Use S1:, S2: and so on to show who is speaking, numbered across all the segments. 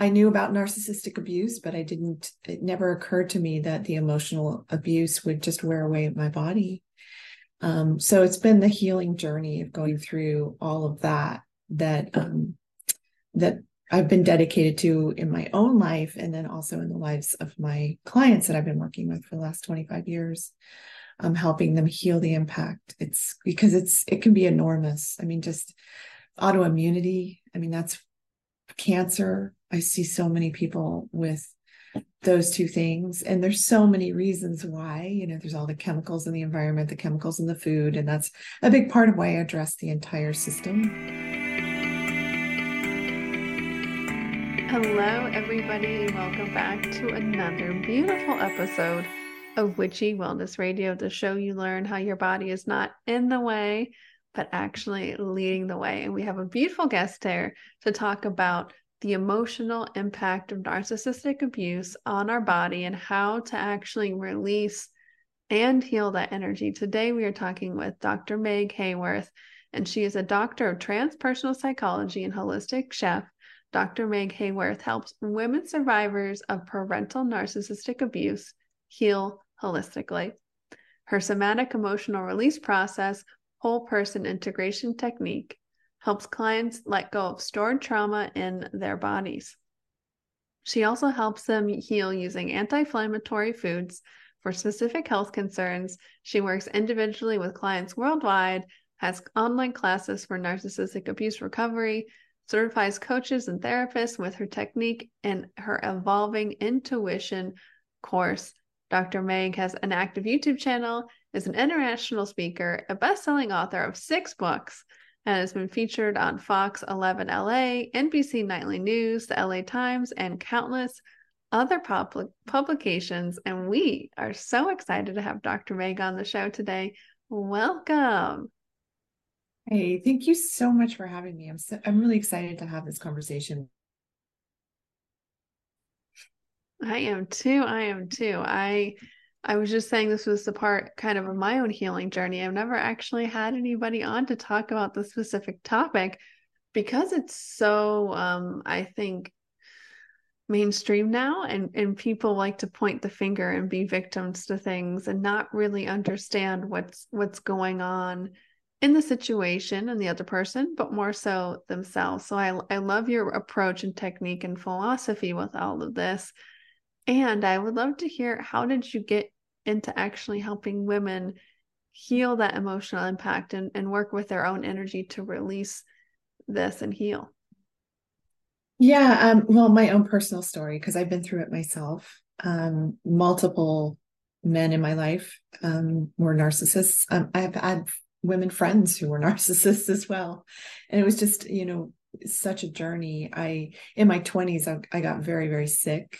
S1: I knew about narcissistic abuse, but I didn't, it never occurred to me that the emotional abuse would just wear away at my body. Um, so it's been the healing journey of going through all of that that um, that I've been dedicated to in my own life, and then also in the lives of my clients that I've been working with for the last 25 years, um, helping them heal the impact. It's because it's it can be enormous. I mean, just autoimmunity. I mean, that's cancer. I see so many people with those two things and there's so many reasons why you know there's all the chemicals in the environment the chemicals in the food and that's a big part of why i address the entire system.
S2: Hello everybody welcome back to another beautiful episode of witchy wellness radio the show you learn how your body is not in the way but actually leading the way. And we have a beautiful guest there to talk about the emotional impact of narcissistic abuse on our body and how to actually release and heal that energy. Today, we are talking with Dr. Meg Haworth, and she is a doctor of transpersonal psychology and holistic chef. Dr. Meg Haworth helps women survivors of parental narcissistic abuse heal holistically. Her somatic emotional release process, whole person integration technique, helps clients let go of stored trauma in their bodies. She also helps them heal using anti inflammatory foods for specific health concerns. She works individually with clients worldwide, has online classes for narcissistic abuse recovery, certifies coaches and therapists with her technique and her evolving intuition course. Dr. Meg has an active YouTube channel, is an international speaker, a best selling author of six books, and has been featured on Fox 11 LA, NBC Nightly News, the LA Times, and countless other public publications. And we are so excited to have Dr. Meg on the show today. Welcome.
S1: Hey, thank you so much for having me. I'm so, I'm really excited to have this conversation.
S2: I am too. I am too. I I was just saying this was the part kind of of my own healing journey. I've never actually had anybody on to talk about the specific topic because it's so um, I think mainstream now and and people like to point the finger and be victims to things and not really understand what's what's going on in the situation and the other person but more so themselves so i i love your approach and technique and philosophy with all of this and I would love to hear how did you get into actually helping women heal that emotional impact and, and work with their own energy to release this and heal?
S1: Yeah, um, well, my own personal story, because I've been through it myself. Um, multiple men in my life um, were narcissists. Um, I've had women friends who were narcissists as well. And it was just, you know, such a journey. I, in my 20s, I, I got very, very sick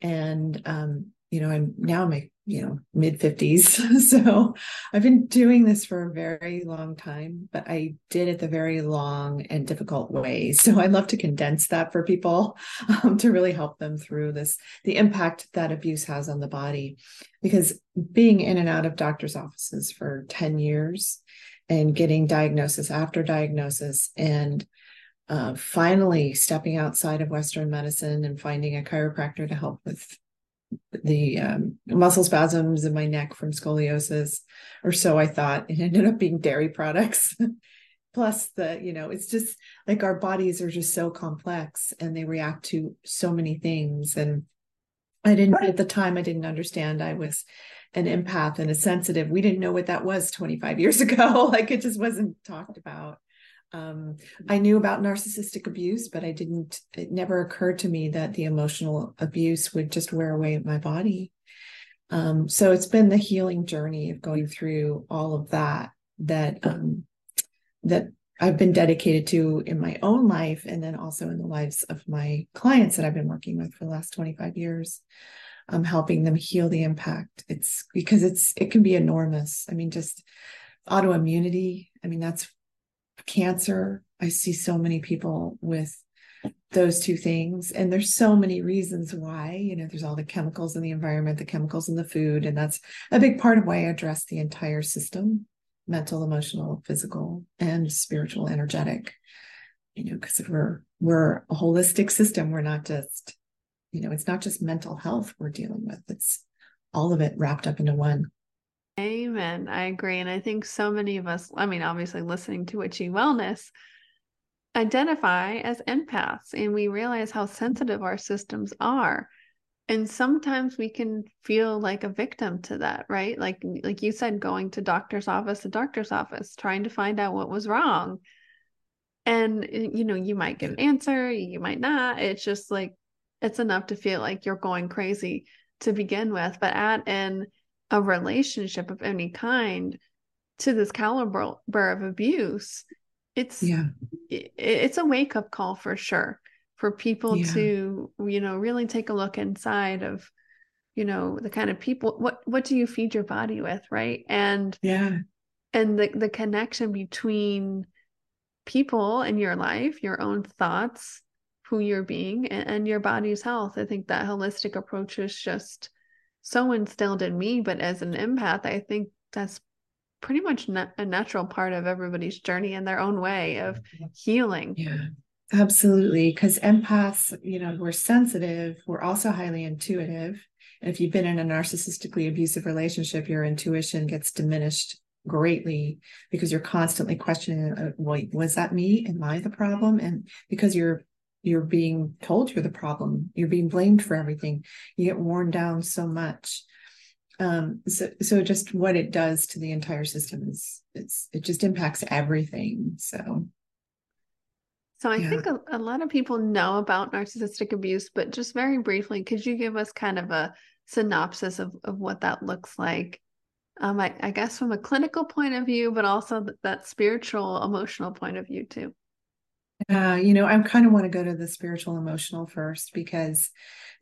S1: and um, you know i'm now i'm a you know mid 50s so i've been doing this for a very long time but i did it the very long and difficult way. So i love to condense that for people um, to really help them through this the impact that abuse has on the body. Because being in and out of doctors offices for 10 years and getting diagnosis after diagnosis and uh, finally stepping outside of Western medicine and finding a chiropractor to help with the um, muscle spasms in my neck from scoliosis, or so I thought. It ended up being dairy products. Plus, the, you know, it's just like our bodies are just so complex and they react to so many things. And I didn't, at the time, I didn't understand I was an empath and a sensitive. We didn't know what that was 25 years ago. like it just wasn't talked about um, I knew about narcissistic abuse, but I didn't, it never occurred to me that the emotional abuse would just wear away at my body. Um, so it's been the healing journey of going through all of that, that, um, that I've been dedicated to in my own life and then also in the lives of my clients that I've been working with for the last 25 years. Um, helping them heal the impact. It's because it's it can be enormous. I mean, just autoimmunity. I mean, that's cancer. I see so many people with those two things and there's so many reasons why you know there's all the chemicals in the environment the chemicals in the food and that's a big part of why i address the entire system mental emotional physical and spiritual energetic you know because we're we're a holistic system. We're not just, you know, it's not just mental health we're dealing with. It's all of it wrapped up into one.
S2: Amen. I agree. And I think so many of us, I mean, obviously listening to Witchy Wellness, identify as empaths and we realize how sensitive our systems are. And sometimes we can feel like a victim to that, right? Like like you said, going to doctor's office to doctor's office, trying to find out what was wrong. And you know, you might get an answer, you might not. It's just like it's enough to feel like you're going crazy to begin with. But add in a relationship of any kind to this caliber of abuse, it's yeah, it, it's a wake up call for sure for people yeah. to you know really take a look inside of you know the kind of people what what do you feed your body with right? And
S1: yeah.
S2: and the the connection between people in your life your own thoughts who you're being and, and your body's health. I think that holistic approach is just so instilled in me but as an empath i think that's pretty much na- a natural part of everybody's journey in their own way of healing.
S1: Yeah absolutely because empaths you know we're sensitive we're also highly intuitive. And if you've been in a narcissistically abusive relationship your intuition gets diminished greatly because you're constantly questioning uh, wait was that me? Am i the problem? And because you're you're being told you're the problem. You're being blamed for everything. You get worn down so much. Um so so just what it does to the entire system is it's it just impacts everything. So
S2: so i yeah. think a, a lot of people know about narcissistic abuse but just very briefly could you give us kind of a synopsis of, of what that looks like? Um, I, I guess from a clinical point of view but also that, that spiritual emotional point of view too
S1: uh, you know, I kind of want to go to the spiritual emotional first because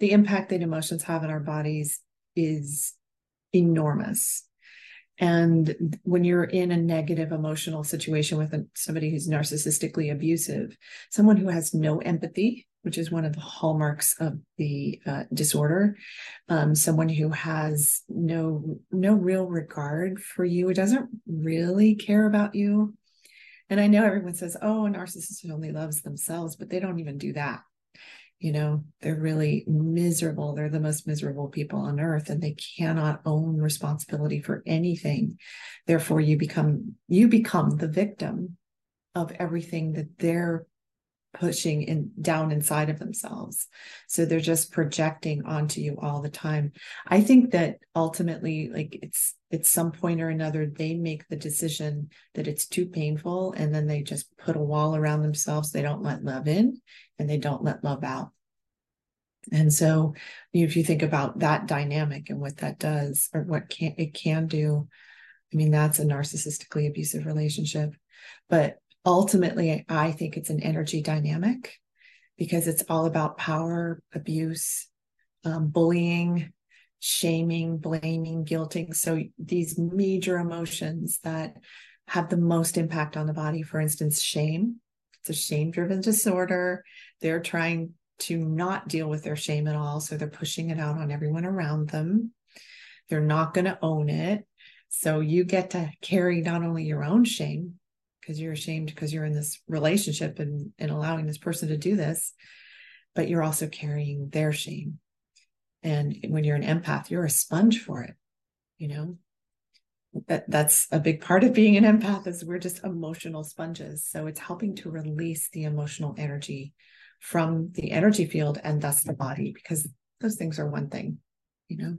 S1: the impact that emotions have on our bodies is enormous. And when you're in a negative emotional situation with a, somebody who's narcissistically abusive, someone who has no empathy, which is one of the hallmarks of the uh, disorder, um, someone who has no no real regard for you, doesn't really care about you. And I know everyone says, "Oh, a narcissist only loves themselves," but they don't even do that. You know they're really miserable. They're the most miserable people on earth and they cannot own responsibility for anything. Therefore you become you become the victim of everything that they're pushing in down inside of themselves. So they're just projecting onto you all the time. I think that ultimately like it's at some point or another they make the decision that it's too painful and then they just put a wall around themselves. They don't let love in and they don't let love out. And so if you think about that dynamic and what that does or what can it can do i mean that's a narcissistically abusive relationship. But ultimately i think it's an energy dynamic because it's all about power abuse um, bullying shaming blaming guilting. So these major emotions that have the most impact on the body for instance shame. It's a shame driven disorder. They're trying to not deal with their shame at all so they're pushing it out on everyone around them. They're not going to own it. So you get to carry not only your own shame because you're ashamed because you're in this relationship and, and allowing this person to do this, but you're also carrying their shame. And when you're an empath, you're a sponge for it, you know? That that's a big part of being an empath is we're just emotional sponges. So it's helping to release the emotional energy from the energy field and thus the body, because those things are one thing, you know?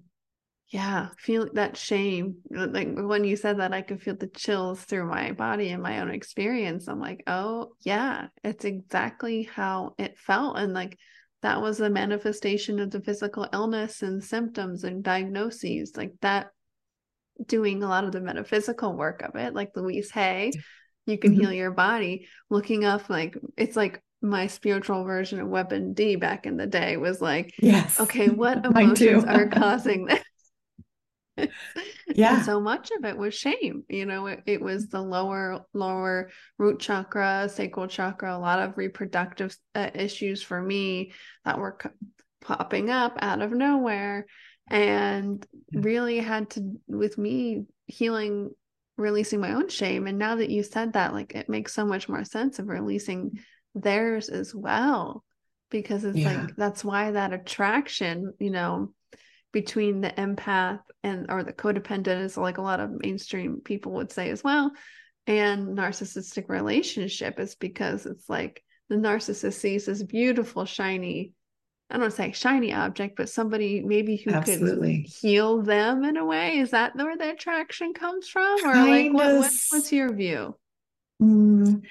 S2: Yeah, feel that shame. Like when you said that, I could feel the chills through my body and my own experience. I'm like, oh, yeah, it's exactly how it felt. And like that was a manifestation of the physical illness and symptoms and diagnoses. Like that, doing a lot of the metaphysical work of it, like Louise Hay, you can mm-hmm. heal your body. Looking up, like, it's like my spiritual version of WebMD back in the day was like,
S1: yes,
S2: okay, what emotions are causing this?
S1: yeah.
S2: and so much of it was shame you know it, it, was the lower lower root chakra sacral chakra a lot of reproductive uh, issues for me that were c- popping up out of nowhere and really had to with me healing releasing my own shame. And now that you said that like it makes so much more sense of releasing theirs as well because it's yeah. like that's why that attraction you know between the empath and or the codependent is like a lot of mainstream people would say as well and narcissistic relationship is because it's like the narcissist sees this beautiful shiny I don't want to say shiny object, but somebody maybe who Absolutely. could heal them in a way. Is that where the attraction comes from? Or kind like what, what, what's your view?
S1: Mm,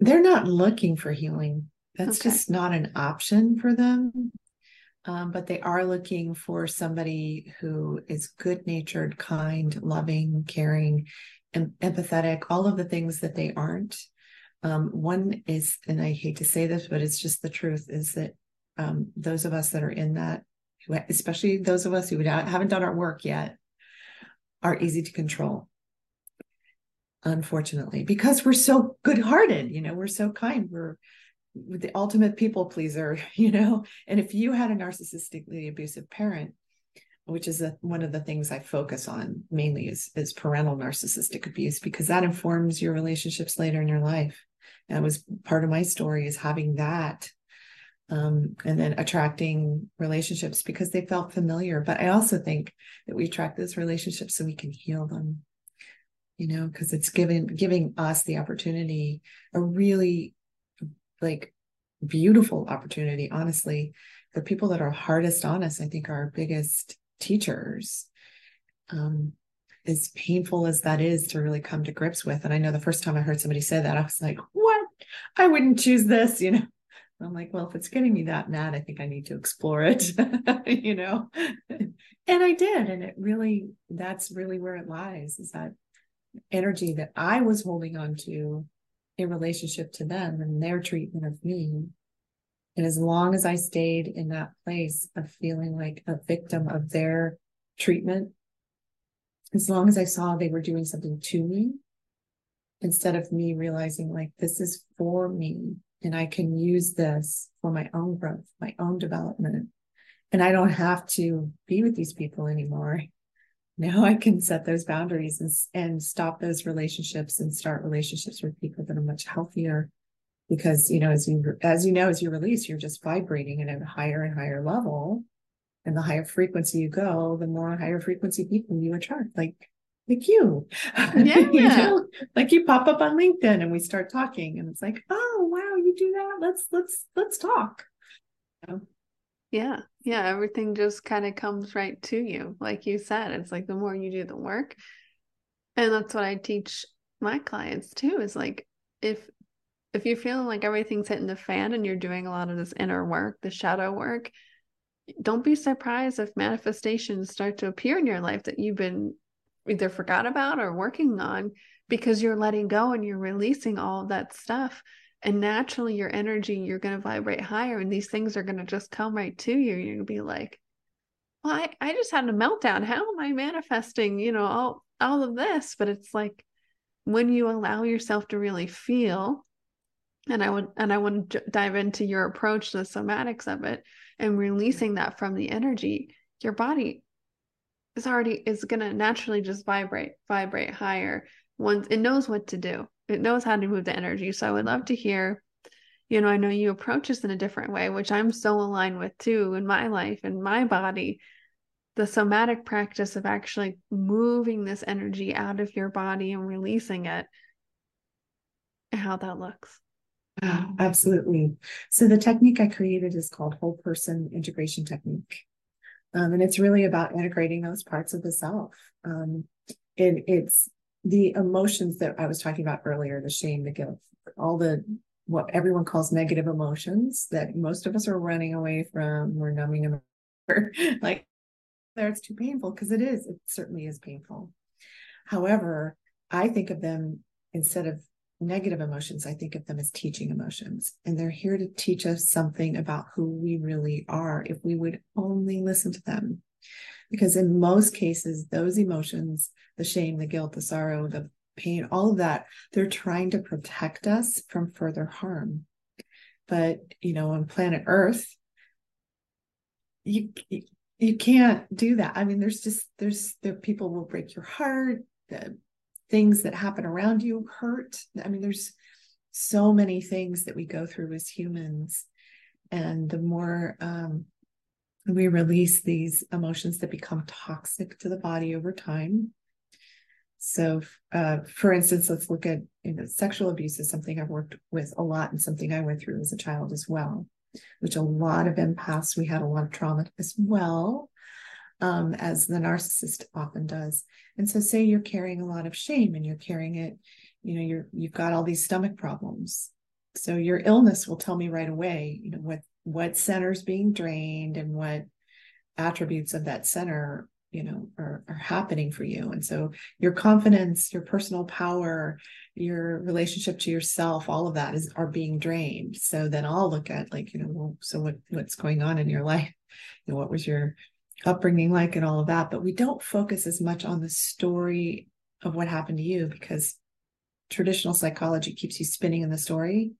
S1: they're not looking for healing. That's okay. just not an option for them. Um, but they are looking for somebody who is good natured, kind, loving, caring, and empathetic, all of the things that they aren't. Um, one is, and I hate to say this, but it's just the truth, is that um, those of us that are in that, especially those of us who haven't done our work yet, are easy to control. Unfortunately, because we're so good hearted, you know, we're so kind, we're the ultimate people pleaser, you know. And if you had a narcissistically abusive parent, which is a, one of the things I focus on mainly is, is parental narcissistic abuse because that informs your relationships later in your life. And that was part of my story is having that um, and then attracting relationships because they felt familiar. But I also think that we attract those relationships so we can heal them, you know, because it's giving giving us the opportunity, a really like beautiful opportunity, honestly. The people that are hardest on us, I think, are our biggest teachers. Um, as painful as that is to really come to grips with. And I know the first time I heard somebody say that, I was like, what? I wouldn't choose this, you know. I'm like, well, if it's getting me that mad, I think I need to explore it, you know? and I did. And it really, that's really where it lies is that energy that I was holding on to in relationship to them and their treatment of me. And as long as I stayed in that place of feeling like a victim of their treatment, as long as I saw they were doing something to me, instead of me realizing like this is for me and I can use this for my own growth, my own development. And I don't have to be with these people anymore. Now I can set those boundaries and, and stop those relationships and start relationships with people that are much healthier. Because, you know, as you, as you know, as you release, you're just vibrating at a higher and higher level. And the higher frequency you go, the more higher frequency people you attract. Like like you. Yeah. you know? Like you pop up on LinkedIn and we start talking and it's like, oh wow, you do that. Let's let's let's talk.
S2: You know? Yeah. Yeah. Everything just kind of comes right to you. Like you said, it's like the more you do the work. And that's what I teach my clients too, is like if if you're feeling like everything's hitting the fan and you're doing a lot of this inner work, the shadow work, don't be surprised if manifestations start to appear in your life that you've been either forgot about or working on because you're letting go and you're releasing all of that stuff and naturally your energy you're going to vibrate higher and these things are going to just come right to you you're going to be like well I, I just had a meltdown. How am i manifesting you know all all of this? But it's like when you allow yourself to really feel and i would and i want to dive into your approach to the somatics of it and releasing that from the energy your body is already is going to naturally just vibrate vibrate higher once it knows what to do it knows how to move the energy. So i would love to hear you know i know you approach this in a different way which i'm so aligned with too in my life and my body. The somatic practice of actually moving this energy out of your body and releasing it how that looks.
S1: Oh, absolutely. So the technique i created is called whole person integration technique. Um, and it's really about integrating those parts of the self. Um, it, it's the emotions that I was talking about earlier, the shame, the guilt, all the what everyone calls negative emotions that most of us are running away from, we're numbing them. like there, it's too painful because it is. It certainly is painful. However, I think of them instead of negative emotions, I think of them as teaching emotions. And they're here to teach us something about who we really are if we would only listen to them. Because in most cases, those emotions, the shame, the guilt, the sorrow, the pain, all of that, they're trying to protect us from further harm. But, you know, on planet Earth, you, you can't do that. I mean, there's just, there's, the people will break your heart. The things that happen around you hurt. I mean, there's so many things that we go through as humans and the more um, we release these emotions that become toxic to the body over time. So uh, for instance let's look at you know sexual abuse is something i've worked with a lot and something i went through as a child as well which a lot of empaths we had a lot of trauma as well um, as the narcissist often does. And so say you're carrying a lot of shame and you're carrying it you know you're you've got all these stomach problems. So your illness will tell me right away you know what what center's being drained and what attributes of that center you know are, are happening for you. And so your confidence your personal power your relationship to yourself all of that is are being drained. So then i'll look at like you know well, so what what's going on in your life? You know, what was your upbringing like and all of that? But we don't focus as much on the story of what happened to you because traditional psychology keeps you spinning in the story.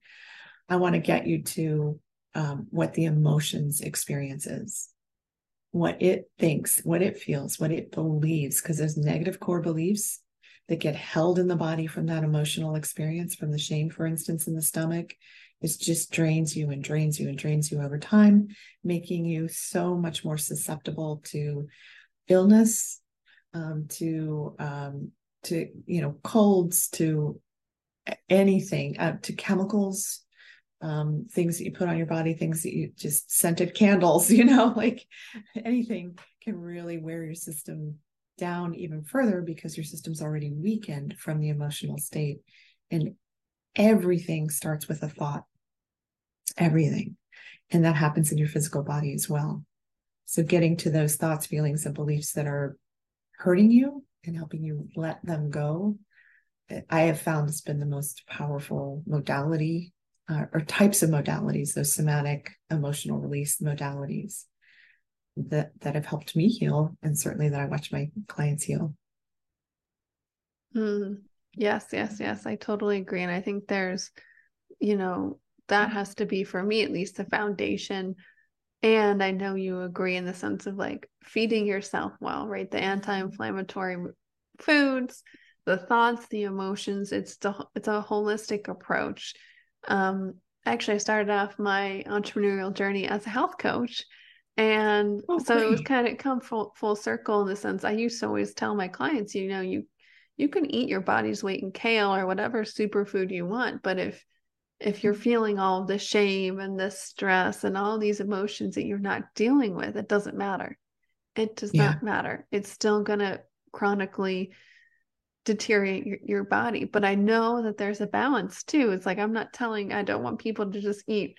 S1: I want to get you to um, what the emotions experience is. What it thinks what it feels what it believes because there's negative core beliefs that get held in the body from that emotional experience from the shame for instance in the stomach. It just drains you and drains you and drains you over time making you so much more susceptible to illness um, to um, to you know colds to anything uh, to chemicals um, things that you put on your body things that you just scented candles you know like anything can really wear your system down even further because your system's already weakened from the emotional state. And everything starts with a thought. Everything. And that happens in your physical body as well. So getting to those thoughts feelings and beliefs that are hurting you and helping you let them go I have found it's been the most powerful modality uh, or types of modalities, those somatic emotional release modalities that that have helped me heal, and certainly that I watch my clients heal.
S2: Mm, yes, yes, yes. I totally agree, and I think there's, you know, that has to be for me at least the foundation. And I know you agree in the sense of like feeding yourself well, right? The anti-inflammatory foods, the thoughts, the emotions. It's the it's a holistic approach. Um, actually, I started off my entrepreneurial journey as a health coach, and oh, so great. it was kind of come full full circle in the sense I used to always tell my clients, you know, you you can eat your body's weight in kale or whatever superfood you want, but if if you're mm-hmm. feeling all the shame and the stress and all these emotions that you're not dealing with, it doesn't matter. It does yeah. not matter. It's still going to chronically deteriorate your, your body. But I know that there's a balance too. It's like I'm not telling, I don't want people to just eat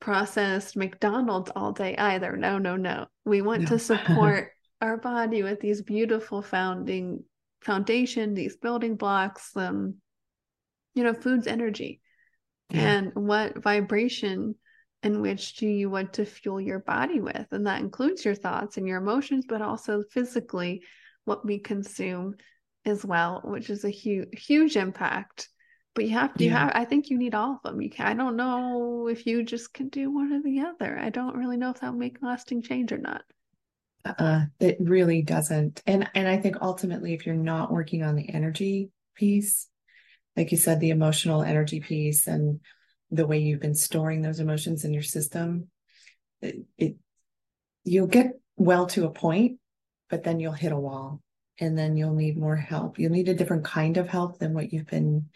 S2: processed McDonald's all day either. No, no, no. We want no. to support our body with these beautiful founding foundation, these building blocks, um, you know, food's energy. Yeah. And what vibration in which do you want to fuel your body with? And that includes your thoughts and your emotions, but also physically what we consume as well, which is a huge huge impact. But you have to yeah. have I think you need all of them. You can I don't know if you just can do one or the other. I don't really know if that'll make lasting change or not.
S1: Uh, it really doesn't. And and I think ultimately if you're not working on the energy piece, like you said, the emotional energy piece and the way you've been storing those emotions in your system, it, it you'll get well to a point, but then you'll hit a wall and then you'll need more help. You'll need a different kind of help than what you've been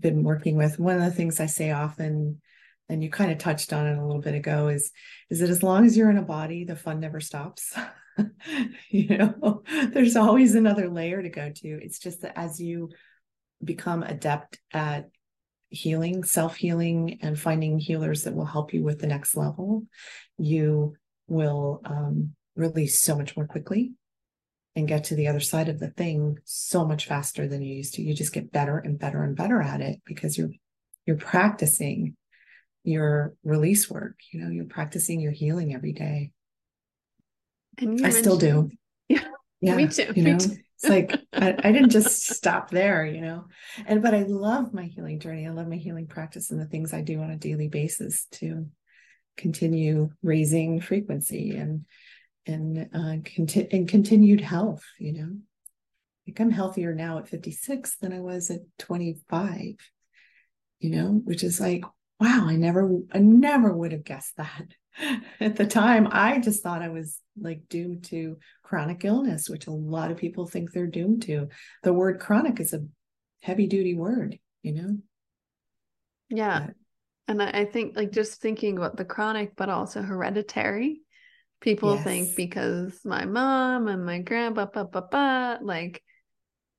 S1: been working with. One of the things I say often, and you kind of touched on it a little bit ago, is is that as long as you're in a body, the fun never stops. you know, there's always another layer to go to. It's just that as you become adept at healing, self healing, and finding healers that will help you with the next level, you will um, release so much more quickly and get to the other side of the thing so much faster than you used to. You just get better and better and better at it because you're you're practicing your release work. You know, you're practicing your healing every day. And I still do.
S2: Yeah, yeah, me too.
S1: You know,
S2: too.
S1: it's like I, I didn't just stop there. You know, and but I love my healing journey. I love my healing practice and the things I do on a daily basis to continue raising frequency and and uh, conti- and continued health. You know, like I'm healthier now at 56 than I was at 25. you know, which is like, wow, I never, I never would have guessed that. At the time, I just thought I was like doomed to chronic illness, which a lot of people think they're doomed to. The word chronic is a heavy duty word, you know?
S2: Yeah. But, and I think like just thinking about the chronic, but also hereditary. People yes. think because my mom and my grandpa, ba, ba, ba, like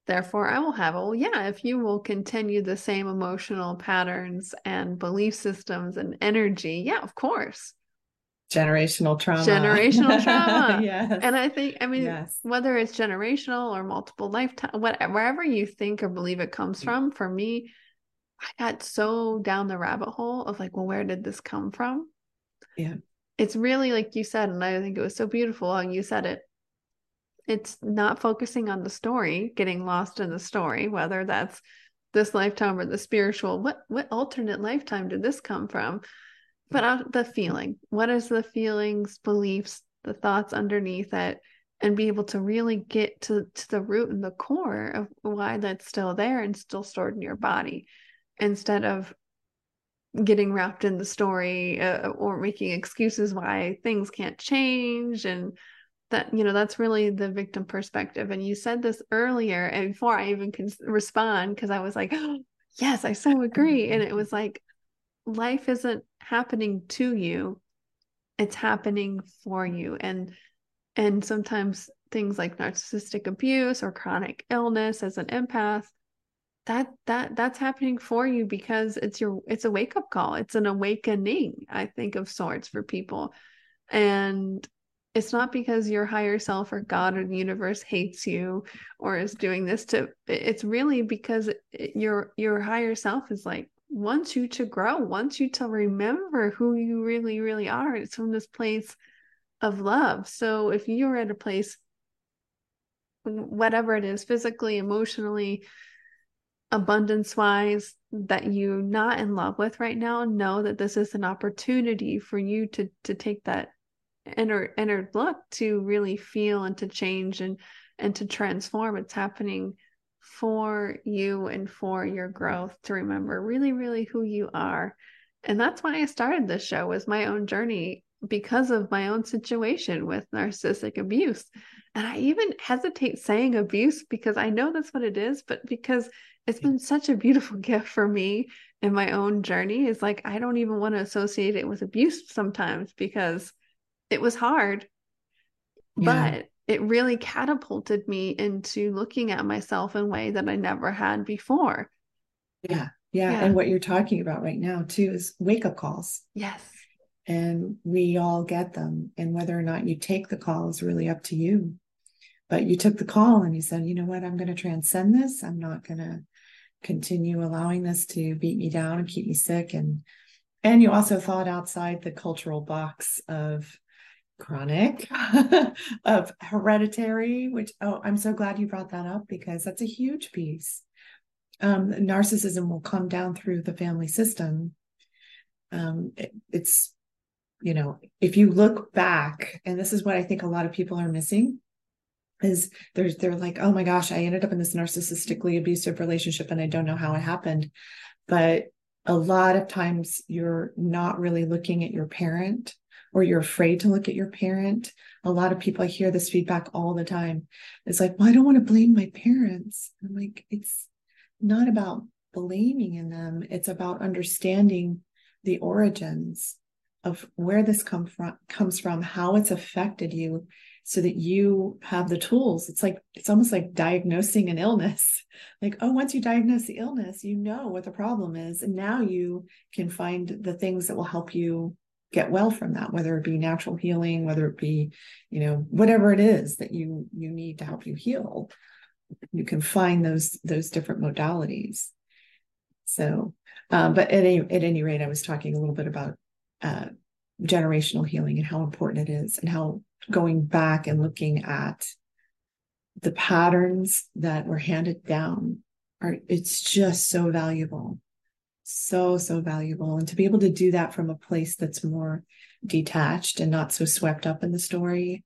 S2: therefore I will have it. Well, yeah, if you will continue the same emotional patterns and belief systems and energy, yeah, of course.
S1: Generational trauma.
S2: Generational trauma. yes. And I think, I mean, yes. whether it's generational or multiple lifetime, whatever, wherever you think or believe it comes mm. from, for me, I got so down the rabbit hole of like, well, where did this come from?
S1: Yeah.
S2: It's really like you said, and I think it was so beautiful how you said it it's not focusing on the story, getting lost in the story, whether that's this lifetime or the spiritual. What what alternate lifetime did this come from? But the feeling. What is the feelings, beliefs, the thoughts underneath it? and be able to really get to, to the root and the core of why that's still there and still stored in your body instead of getting wrapped in the story uh, or making excuses why things can't change and that you know that's really the victim perspective. And you said this earlier and before i even can respond because i was like oh, yes i so agree. And it was like life isn't happening to you it's happening for you. And and sometimes things like narcissistic abuse or chronic illness as an empath that that that's happening for you because it's your it's a wake up call it's an awakening i think of sorts for people and it's not because your higher self or God or the universe hates you or is doing this to it's really because your your higher self is like wants you to grow, wants you to remember who you really, really are. It's from this place of love. So if you're at a place, whatever it is, physically, emotionally, abundance wise, that you're not in love with right now, know that this is an opportunity for you to to take that inner inner look to really feel and to change and and to transform. It's happening for you and for your growth to remember really really who you are. And that's why i started this show was my own journey because of my own situation with narcissistic abuse. And i even hesitate saying abuse because i know that's what it is but because it's been such a beautiful gift for me in my own journey is like i don't even want to associate it with abuse sometimes because it was hard, yeah. but it really catapulted me into looking at myself in a way that I never had before.
S1: Yeah, yeah. Yeah. And what you're talking about right now, too, is wake up calls.
S2: Yes.
S1: And we all get them. And whether or not you take the call is really up to you. But you took the call and you said, you know what? I'm going to transcend this. I'm not going to continue allowing this to beat me down and keep me sick. And and you also thought outside the cultural box of chronic, of hereditary, which, oh, I'm so glad you brought that up because that's a huge piece. Um, narcissism will come down through the family system. Um, it, it's, you know, if you look back, and this is what I think a lot of people are missing, is there's they're like, oh my gosh, I ended up in this narcissistically abusive relationship and I don't know how it happened. But a lot of times you're not really looking at your parent or you're afraid to look at your parent. A lot of people, I hear this feedback all the time. It's like, well, I don't want to blame my parents. I'm like, it's not about blaming in them, it's about understanding the origins of where this come from comes from how it's affected you so that you have the tools. It's like it's almost like diagnosing an illness. Like oh once you diagnose the illness you know what the problem is and now you can find the things that will help you get well from that whether it be natural healing whether it be you know whatever it is that you you need to help you heal you can find those those different modalities. So um, but at any at any rate i was talking a little bit about uh, generational healing and how important it is and how going back and looking at the patterns that were handed down are it's just so valuable. So so valuable. And to be able to do that from a place that's more detached and not so swept up in the story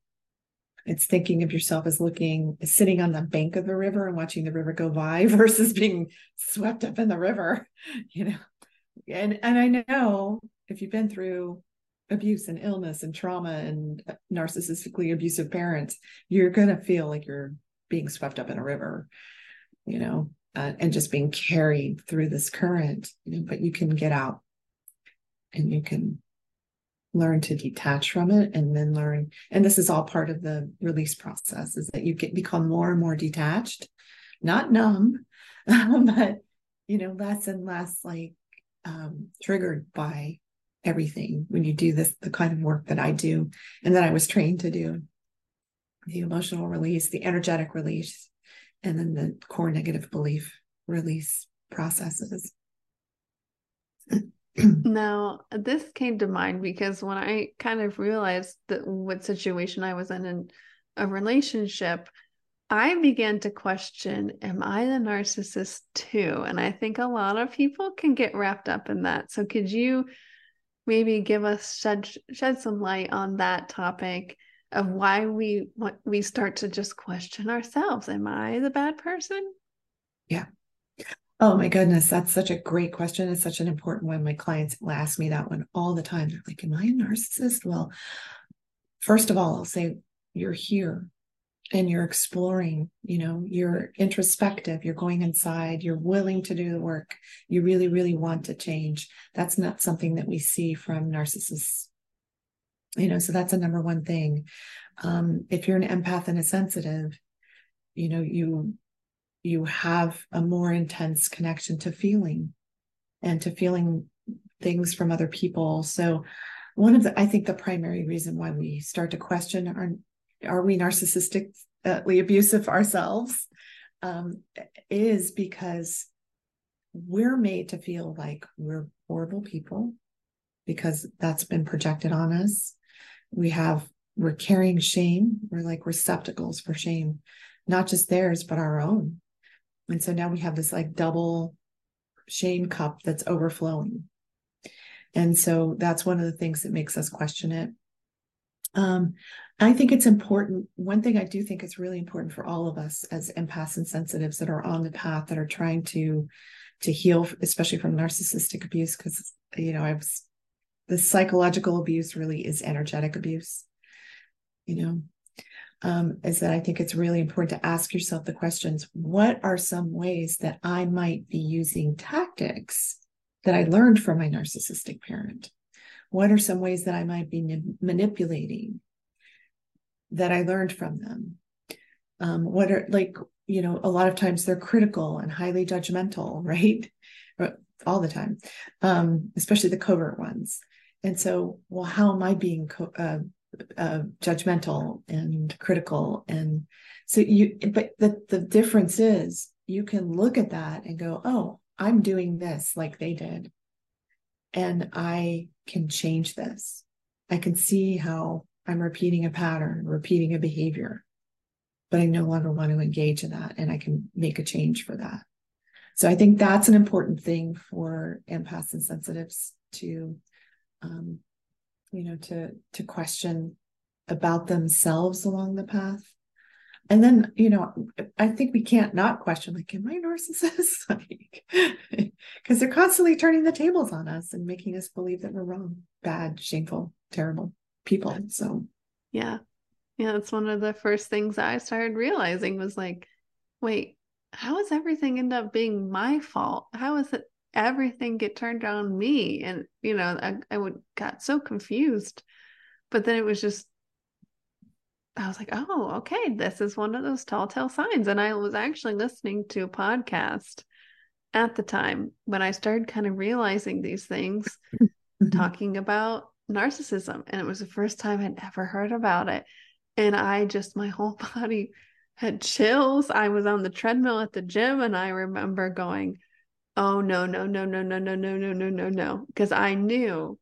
S1: it's thinking of yourself as looking sitting on the bank of the river and watching the river go by versus being swept up in the river you know? And and I know if you've been through abuse and illness and trauma and narcissistically abusive parents, you're going to feel like you're being swept up in a river, you know, uh, and just being carried through this current. You know, but you can get out and you can learn to detach from it and then learn and this is all part of the release process is that you get become more and more detached not numb but you know less and less like um, triggered by everything when you do this the kind of work that i do and that i was trained to do the emotional release the energetic release and then the core negative belief release processes
S2: now this came to mind because when i kind of realized that what situation i was in in a relationship I began to question, am I the narcissist too? And I think a lot of people can get wrapped up in that. So could you maybe give us shed shed some light on that topic of why we what we start to just question ourselves? Am I the bad person?
S1: Yeah. Oh my goodness, that's such a great question. It's such an important one. My clients ask me that one all the time. They're like, Am I a narcissist? Well, first of all, I'll say you're here and you're exploring, you know, you're introspective, you're going inside, you're willing to do the work, you really, really want to change. That's not something that we see from narcissists. You know, so that's a number one thing. Um, if you're an empath and a sensitive, you know, you you have a more intense connection to feeling and to feeling things from other people. So one of the I think the primary reason why we start to question our are we narcissistically abusive ourselves um, is because we're made to feel like we're horrible people because that's been projected on us. We have, we're carrying shame. We're like receptacles for shame, not just theirs, but our own. And so now we have this like double shame cup that's overflowing. And so that's one of the things that makes us question it. Um, I think it's important. One thing I do think is really important for all of us as empaths and sensitives that are on the path that are trying to to heal, especially from narcissistic abuse, because you know I was the psychological abuse really is energetic abuse. You know, um, is that I think it's really important to ask yourself the questions: What are some ways that I might be using tactics that I learned from my narcissistic parent? What are some ways that I might be manipulating that I learned from them? Um, what are like, you know, a lot of times they're critical and highly judgmental, right? All the time, um, especially the covert ones. And so, well, how am I being co- uh, uh, judgmental and critical? And so you, but the, the difference is you can look at that and go, oh, I'm doing this like they did and I can change this. I can see how I'm repeating a pattern, repeating a behavior, but I no longer want to engage in that and I can make a change for that. So I think that's an important thing for empaths and sensitives to, um, you know, to to question about themselves along the path and then you know i think we can't not question like am i narcissist? Like because they're constantly turning the tables on us and making us believe that we're wrong bad shameful terrible people so.
S2: Yeah. Yeah that's one of the first things i started realizing was like wait how does everything end up being my fault? How is it everything get turned on me? And you know i, I would got so confused. But then it was just I was like, oh, okay, this is one of those tall tale signs. And I was actually listening to a podcast at the time when I started kind of realizing these things, mm-hmm. talking about narcissism. And it was the first time I'd ever heard about it. And I just, my whole body had chills. I was on the treadmill at the gym and I remember going, oh, no, no, no, no, no, no, no, no, no, no, no. Because I knew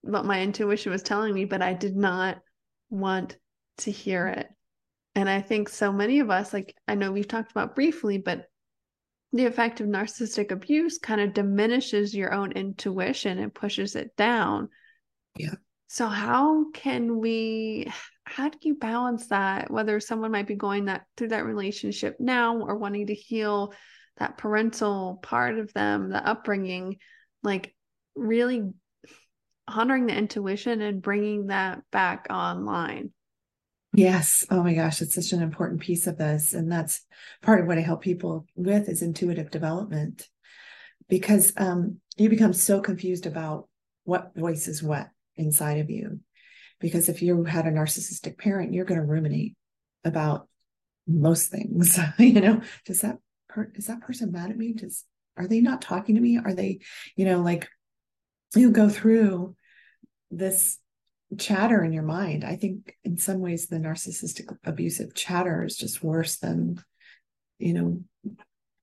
S2: what my intuition was telling me, but I did not want to hear it. And I think so many of us, like I know we've talked about briefly, but the effect of narcissistic abuse kind of diminishes your own intuition and pushes it down.
S1: Yeah.
S2: So how can we how do you balance that whether someone might be going that through that relationship now or wanting to heal that parental part of them, the upbringing, like really honoring the intuition and bringing that back online.
S1: Yes. Oh my gosh, it's such an important piece of this. And that's part of what I help people with is intuitive development. Because um, you become so confused about what voice is what inside of you. Because if you had a narcissistic parent, you're going to ruminate about most things. you know, does that per- is that person mad at me? Does are they not talking to me? Are they, you know, like you go through this chatter in your mind. I think in some ways the narcissistic abusive chatter is just worse than, you know,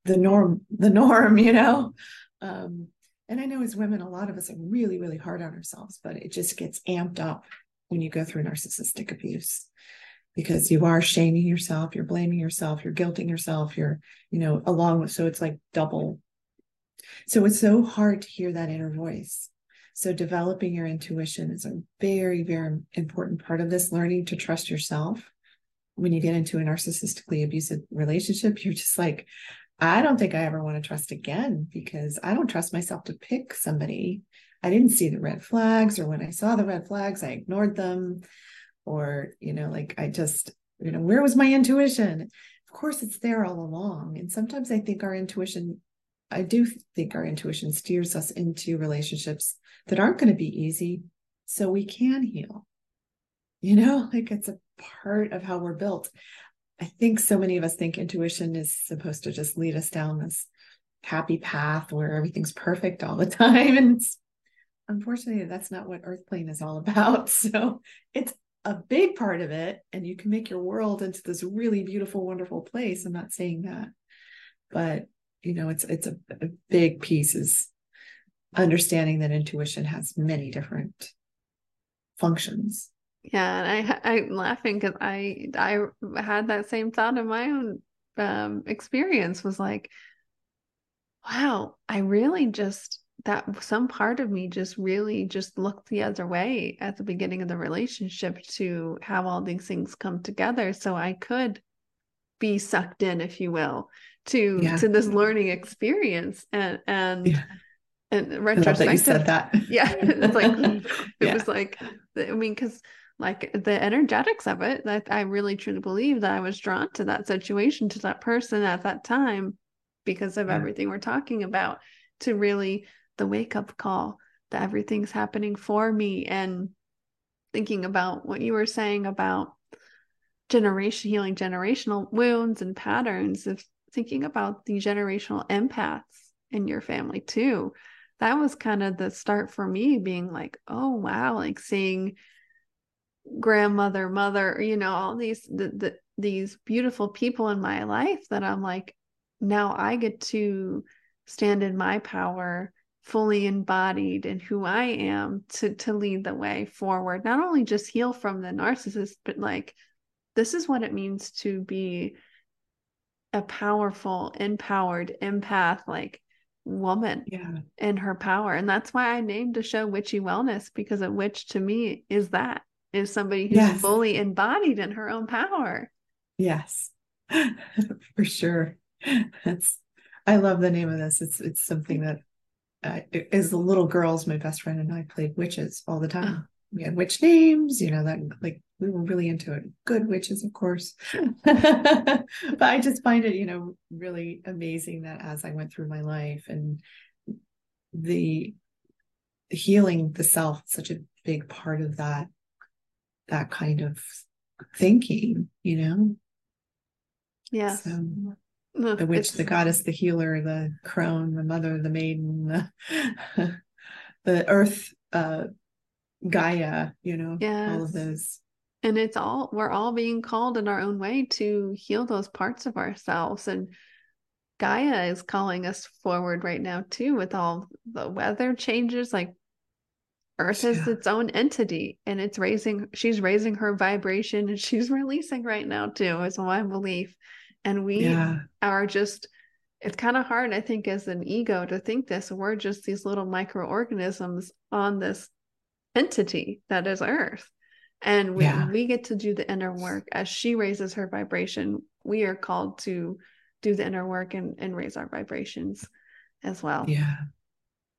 S1: the norm, the norm, you know. Um, and I know as women, a lot of us are really, really hard on ourselves, but it just gets amped up when you go through narcissistic abuse because you are shaming yourself, you're blaming yourself, you're guilting yourself, you're, you know, along with, so it's like double. So it's so hard to hear that inner voice. So developing your intuition is a very, very important part of this, learning to trust yourself. When you get into a narcissistically abusive relationship, you're just like, I don't think I ever want to trust again because I don't trust myself to pick somebody. I didn't see the red flags, or when I saw the red flags, I ignored them. Or, you know, like I just, you know, where was my intuition? Of course, it's there all along. And sometimes I think our intuition, I do think our intuition steers us into relationships that aren't going to be easy so we can heal. You know, like it's a part of how we're built. I think so many of us think intuition is supposed to just lead us down this happy path where everything's perfect all the time. And unfortunately, that's not what Earth Plane is all about. So it's a big part of it. And you can make your world into this really beautiful, wonderful place. I'm not saying that. But you know, it's it's a, a big piece is understanding that intuition has many different functions.
S2: Yeah, and I I'm laughing because I I had that same thought in my own um, experience was like, wow, I really just that some part of me just really just looked the other way at the beginning of the relationship to have all these things come together so I could be sucked in, if you will, to yeah. to this learning experience and and yeah and retrospective. you said that. Yeah, it's like it yeah. was like I mean, because like the energetics of it, that I really truly believe that I was drawn to that situation, to that person at that time, because of everything we're talking about. To really the wake up call that everything's happening for me, and thinking about what you were saying about generation healing generational wounds and patterns of thinking about the generational empaths in your family too that was kind of the start for me being like, oh wow, like seeing grandmother, mother, you know, all these the, the these beautiful people in my life that I'm like, now I get to stand in my power fully embodied in who I am to to lead the way forward. Not only just heal from the narcissist, but like this is what it means to be a powerful, empowered empath, like woman
S1: yeah.
S2: in her power. And that's why I named the show Witchy Wellness because a witch to me is that is somebody who's yes. fully embodied in her own power.
S1: Yes, for sure. That's I love the name of this. It's it's something that uh, as the little girls, my best friend and I played witches all the time. We had witch names, you know, that like we were really into it. Good witches, of course. but I just find it, you know, really amazing that as I went through my life and the healing the self, such a big part of that, that kind of thinking, you know?
S2: Yeah.
S1: So, the witch, the goddess, the healer, the crone, the mother, the maiden, the, the earth, uh, Gaia, you know, yes. all of those
S2: and it's all we're all being called in our own way to heal those parts of ourselves and gaia is calling us forward right now too with all the weather changes like earth yeah. is its own entity and it's raising she's raising her vibration and she's releasing right now too is my belief and we yeah. are just it's kind of hard i think as an ego to think this we're just these little microorganisms on this entity that is earth and we, yeah. we get to do the inner work as she raises her vibration. We are called to do the inner work and, and raise our vibrations as well.
S1: Yeah.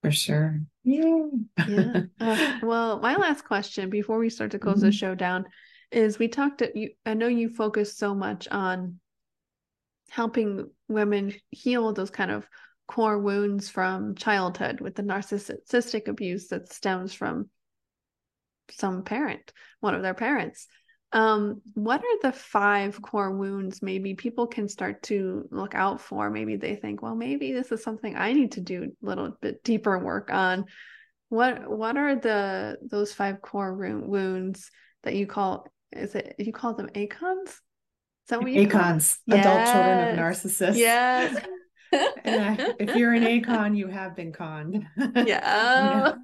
S1: For sure. Yeah.
S2: yeah. Uh, well, my last question before we start to close mm-hmm. the show down is we talked at you I know you focus so much on helping women heal those kind of core wounds from childhood with the narcissistic abuse that stems from some parent, one of their parents. Um, what are the five core wounds maybe people can start to look out for? Maybe they think, well, maybe this is something I need to do a little bit deeper work on. What what are the those five core wounds that you call is it you call them acons? Is
S1: that what you acons, adult yes. children of narcissists.
S2: Yes.
S1: and I, if you're an acon, you have been conned.
S2: Yeah.
S1: you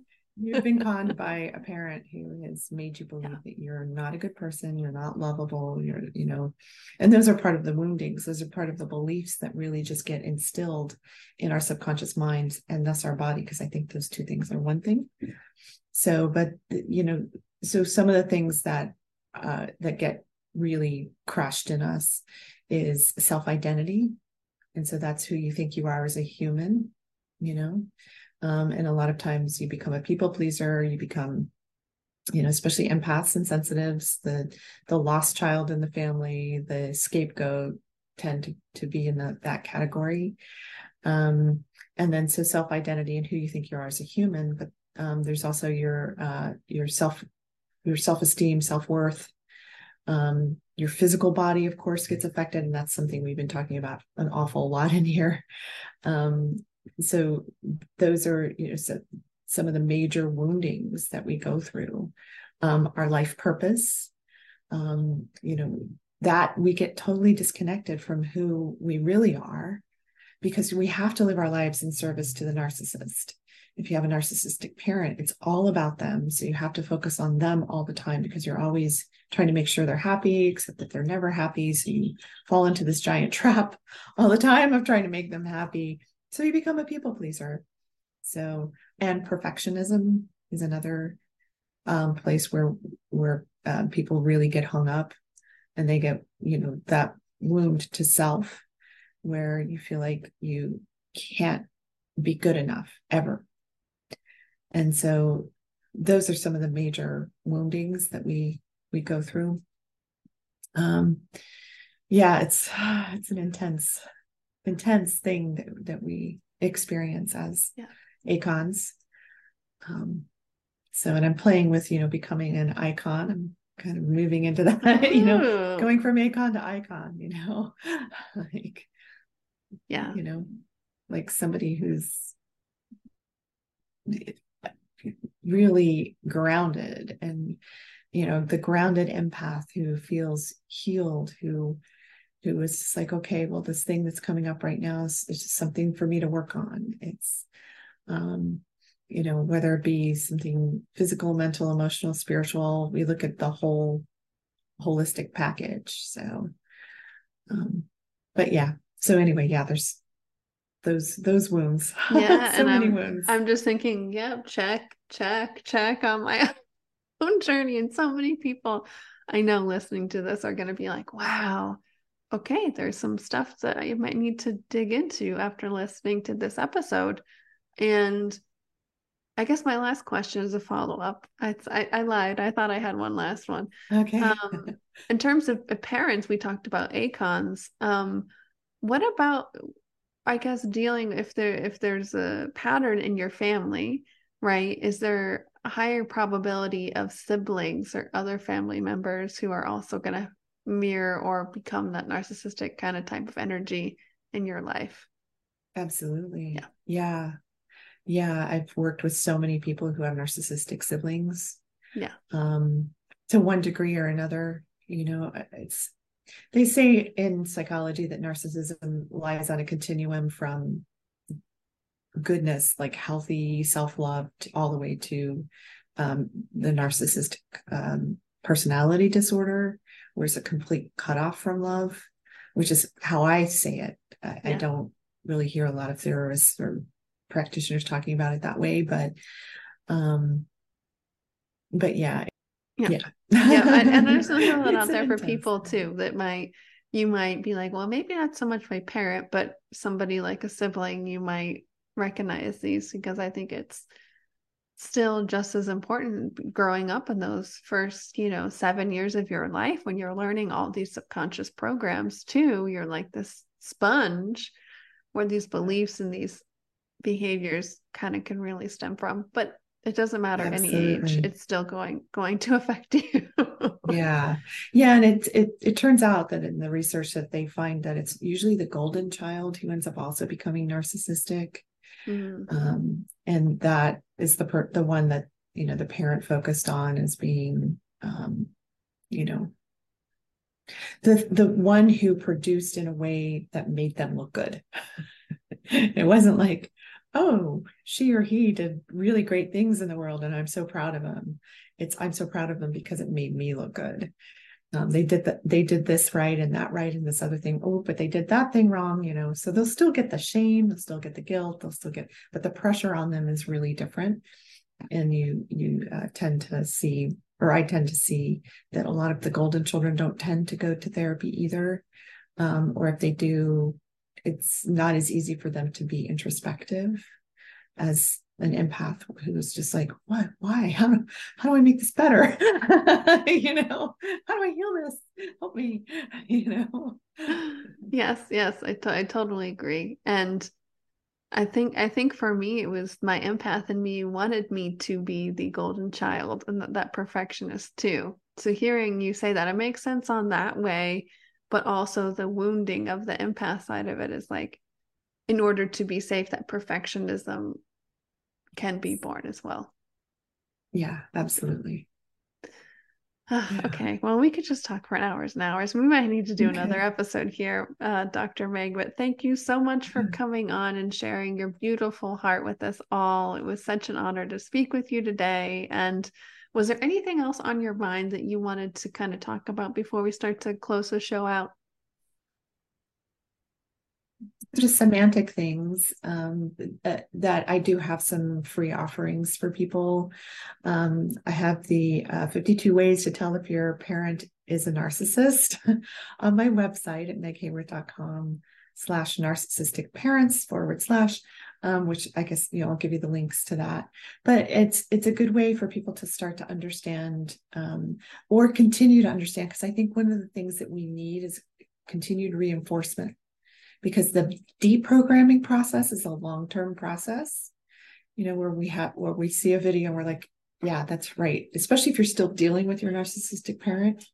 S1: have been conned by a parent who has made you believe yeah. that you're not a good person, you're not lovable, you're, you know, and those are part of the woundings. Those are part of the beliefs that really just get instilled in our subconscious minds and thus our body, because I think those two things are one thing. So, but you know, so some of the things that uh, that get really crushed in us is self identity and so that's who you think you are as a human you know um, and a lot of times you become a people pleaser you become you know especially empaths and sensitives the the lost child in the family the scapegoat tend to, to be in the, that category um, and then so self identity and who you think you are as a human but um, there's also your uh, your self your self esteem self worth um, your physical body, of course, gets affected, and that's something we've been talking about an awful lot in here. Um, so those are you know so, some of the major woundings that we go through. Um, our life purpose, um, you know, that we get totally disconnected from who we really are because we have to live our lives in service to the narcissist if you have a narcissistic parent, it's all about them. So you have to focus on them all the time because you're always trying to make sure they're happy, except that they're never happy. So you fall into this giant trap all the time of trying to make them happy. So you become a people pleaser. So, and perfectionism is another um, place where where uh, people really get hung up, and they get you know that wound to self, where you feel like you can't be good enough ever and so those are some of the major woundings that we we go through um yeah it's it's an intense intense thing that, that we experience as yeah. acons um so and i'm playing with you know becoming an icon. I'm kind of moving into that you know going from acon to icon you know? Like
S2: yeah.
S1: you know like somebody who's really grounded and you know the grounded empath who feels healed who who is just like okay well this thing that's coming up right now is, is just something for me to work on it's um you know whether it be something physical mental emotional spiritual we look at the whole holistic package so um but yeah so anyway yeah there's those those wounds.
S2: Yeah, so and many I'm, wounds. I'm just thinking, yep, check, check, check on my own journey. And so many people I know listening to this are going to be like, wow, okay, there's some stuff that I might need to dig into after listening to this episode. And I guess my last question is a follow up. I, I, I lied. I thought I had one last one.
S1: Okay.
S2: Um, in terms of parents, we talked about acons. Um, what about I guess dealing if there if there's a pattern in your family, right? Is there a higher probability of siblings or other family members who are also going to mirror or become that narcissistic kind of type of energy in your life?
S1: Absolutely. Yeah. Yeah. Yeah, I've worked with so many people who have narcissistic siblings.
S2: Yeah.
S1: Um to one degree or another, you know, it's they say in psychology that narcissism lies on a continuum from goodness, like healthy self love, all the way to um, the narcissistic um, personality disorder, where it's a complete cutoff from love, which is how I say it. I, yeah. I don't really hear a lot of theorists or practitioners talking about it that way, but um, but yeah,
S2: yeah. Yeah. yeah. And, and there's something out there for people too that might, you might be like, well, maybe not so much my parent, but somebody like a sibling, you might recognize these because I think it's still just as important growing up in those first, you know, seven years of your life when you're learning all these subconscious programs too. You're like this sponge where these beliefs and these behaviors kind of can really stem from. But it doesn't matter Absolutely. any age, it's still going going to affect you.
S1: yeah. Yeah. And it it it turns out that in the research that they find that it's usually the golden child who ends up also becoming narcissistic. Mm-hmm. Um, and that is the per- the one that you know the parent focused on as being um, you know the the one who produced in a way that made them look good. It wasn't like oh she or he did really great things in the world and i'm so proud of them it's i'm so proud of them because it made me look good um, they did that they did this right and that right and this other thing. Oh but they did that thing wrong you know. So they'll still get the shame they'll still get the guilt they'll still get but the pressure on them is really different. And you you uh, tend to see or i tend to see that a lot of the golden children don't tend to go to therapy either. Um, or if they do it's not as easy for them to be introspective as an empath who's just like, what, why, how do, how do I make this better? you know, how do I heal this? Help me, you know?
S2: Yes, yes, I, t- I totally agree. And I think, I think for me, it was my empath in me wanted me to be the golden child and that perfectionist too. So hearing you say that, it makes sense on that way, but also the wounding of the empath side of it is like, in order to be safe, that perfectionism can be born as well.
S1: Yeah, absolutely.
S2: yeah. Okay, well, we could just talk for hours and hours. We might need to do okay. another episode here, uh, Dr. Meg. But thank you so much for coming on and sharing your beautiful heart with us all. It was such an honor to speak with you today. And was there anything else on your mind that you wanted to kind of talk about before we start to close the show out?
S1: Just semantic things um, that, that, I do have some free offerings for people. Um, I have the uh, 52 ways to tell if your parent is a narcissist on my website at meghaworth.com slash narcissistic parents forward slash um, which I guess you know I'll give you the links to that. But it's it's a good way for people to start to understand um, or continue to understand because I think one of the things that we need is continued reinforcement because the deprogramming process is a long-term process you know where we have where we see a video and we're like yeah that's right. Especially if you're still dealing with your narcissistic parent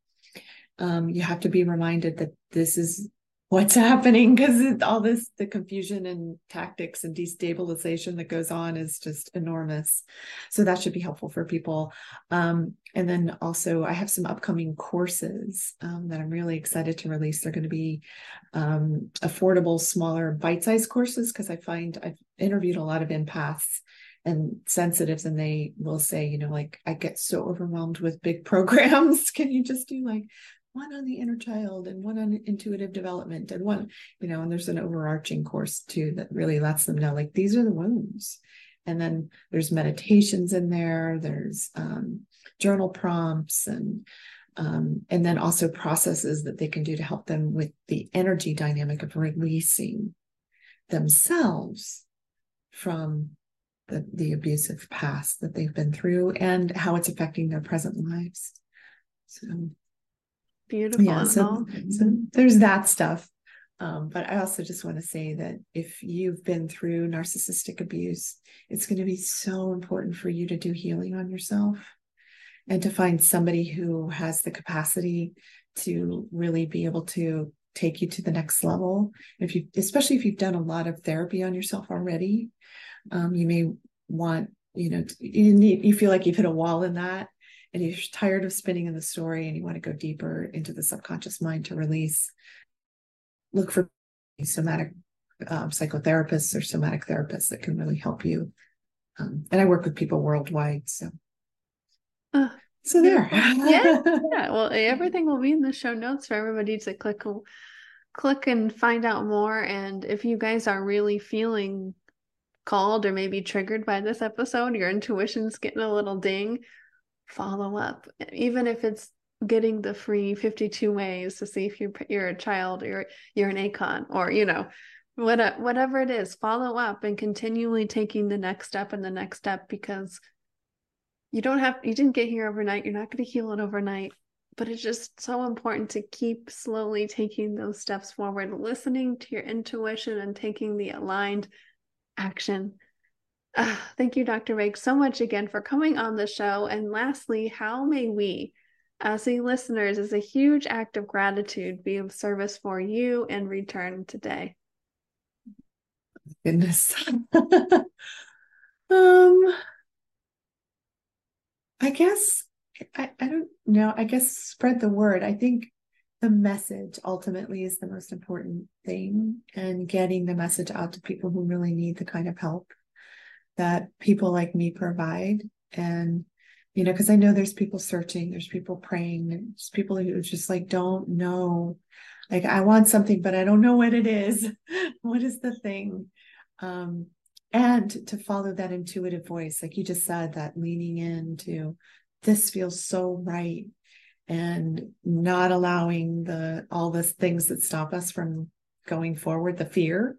S1: um, you have to be reminded that this is what's happening because all this the confusion and tactics and destabilization that goes on is just enormous. So that should be helpful for people. Um, and then also i have some upcoming courses um, that i'm really excited to release. They're going to be um, affordable smaller bite-sized courses because i find i've interviewed a lot of empaths and sensitives and they will say you know like i get so overwhelmed with big programs. Can you just do like one on the inner child and one on intuitive development and one you know and there's an overarching course too that really lets them know like these are the wounds. And then there's meditations in there there's um, journal prompts and um, and then also processes that they can do to help them with the energy dynamic of releasing themselves from the, the abusive past that they've been through and how it's affecting their present lives. So
S2: Beautiful. Yeah,
S1: so, so there's that stuff. Um, but I also just want to say that if you've been through narcissistic abuse, it's going to be so important for you to do healing on yourself and to find somebody who has the capacity to really be able to take you to the next level. If you, especially if you've done a lot of therapy on yourself already, um, you may want, you know, you need, you feel like you've hit a wall in that and you're tired of spinning in the story and you want to go deeper into the subconscious mind to release, look for somatic um, psychotherapists or somatic therapists that can really help you. Um, and I work with people worldwide. So, uh, so there.
S2: yeah. Yeah. Well, everything will be in the show notes for everybody to click, click and find out more. And if you guys are really feeling called or maybe triggered by this episode, your intuition's getting a little ding, follow up, even if it's getting the free 52 ways to see if you're you're a child or you're an ACON or you know what, whatever it is, follow up and continually taking the next step and the next step because you don't have, you didn't get here overnight. You're not going to heal it overnight. But it's just so important to keep slowly taking those steps forward, listening to your intuition and taking the aligned action. Uh, thank you, Dr. Meg, so much again for coming on the show. And lastly, how may we, as the listeners, as a huge act of gratitude, be of service for you in return today?
S1: Goodness. um, I guess I, I don't know. I guess spread the word. I think the message ultimately is the most important thing and getting the message out to people who really need the kind of help that people like me provide. And, you know, because I know there's people searching, there's people praying, there's people who just like don't know. Like, I want something, but I don't know what it is. what is the thing? Um, and to follow that intuitive voice, like you just said, that leaning into this feels so right and not allowing the all the things that stop us from going forward the fear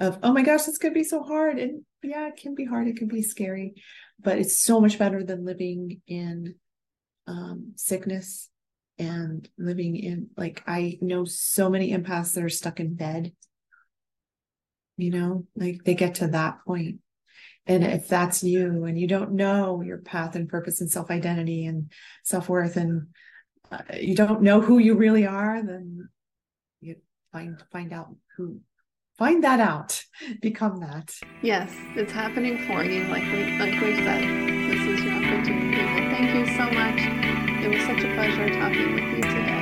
S1: of oh my gosh this could be so hard. And yeah it can be hard it can be scary but it's so much better than living in um, sickness and living in like i know so many empaths that are stuck in bed you know like they get to that point. And if that's you and you don't know your path and purpose and self identity and self worth and uh, you don't know who you really are, then you find find out who find that out. Become that.
S2: Yes it's happening for you like we like we said. This is your opportunity. Thank you so much. It was such a pleasure talking with you today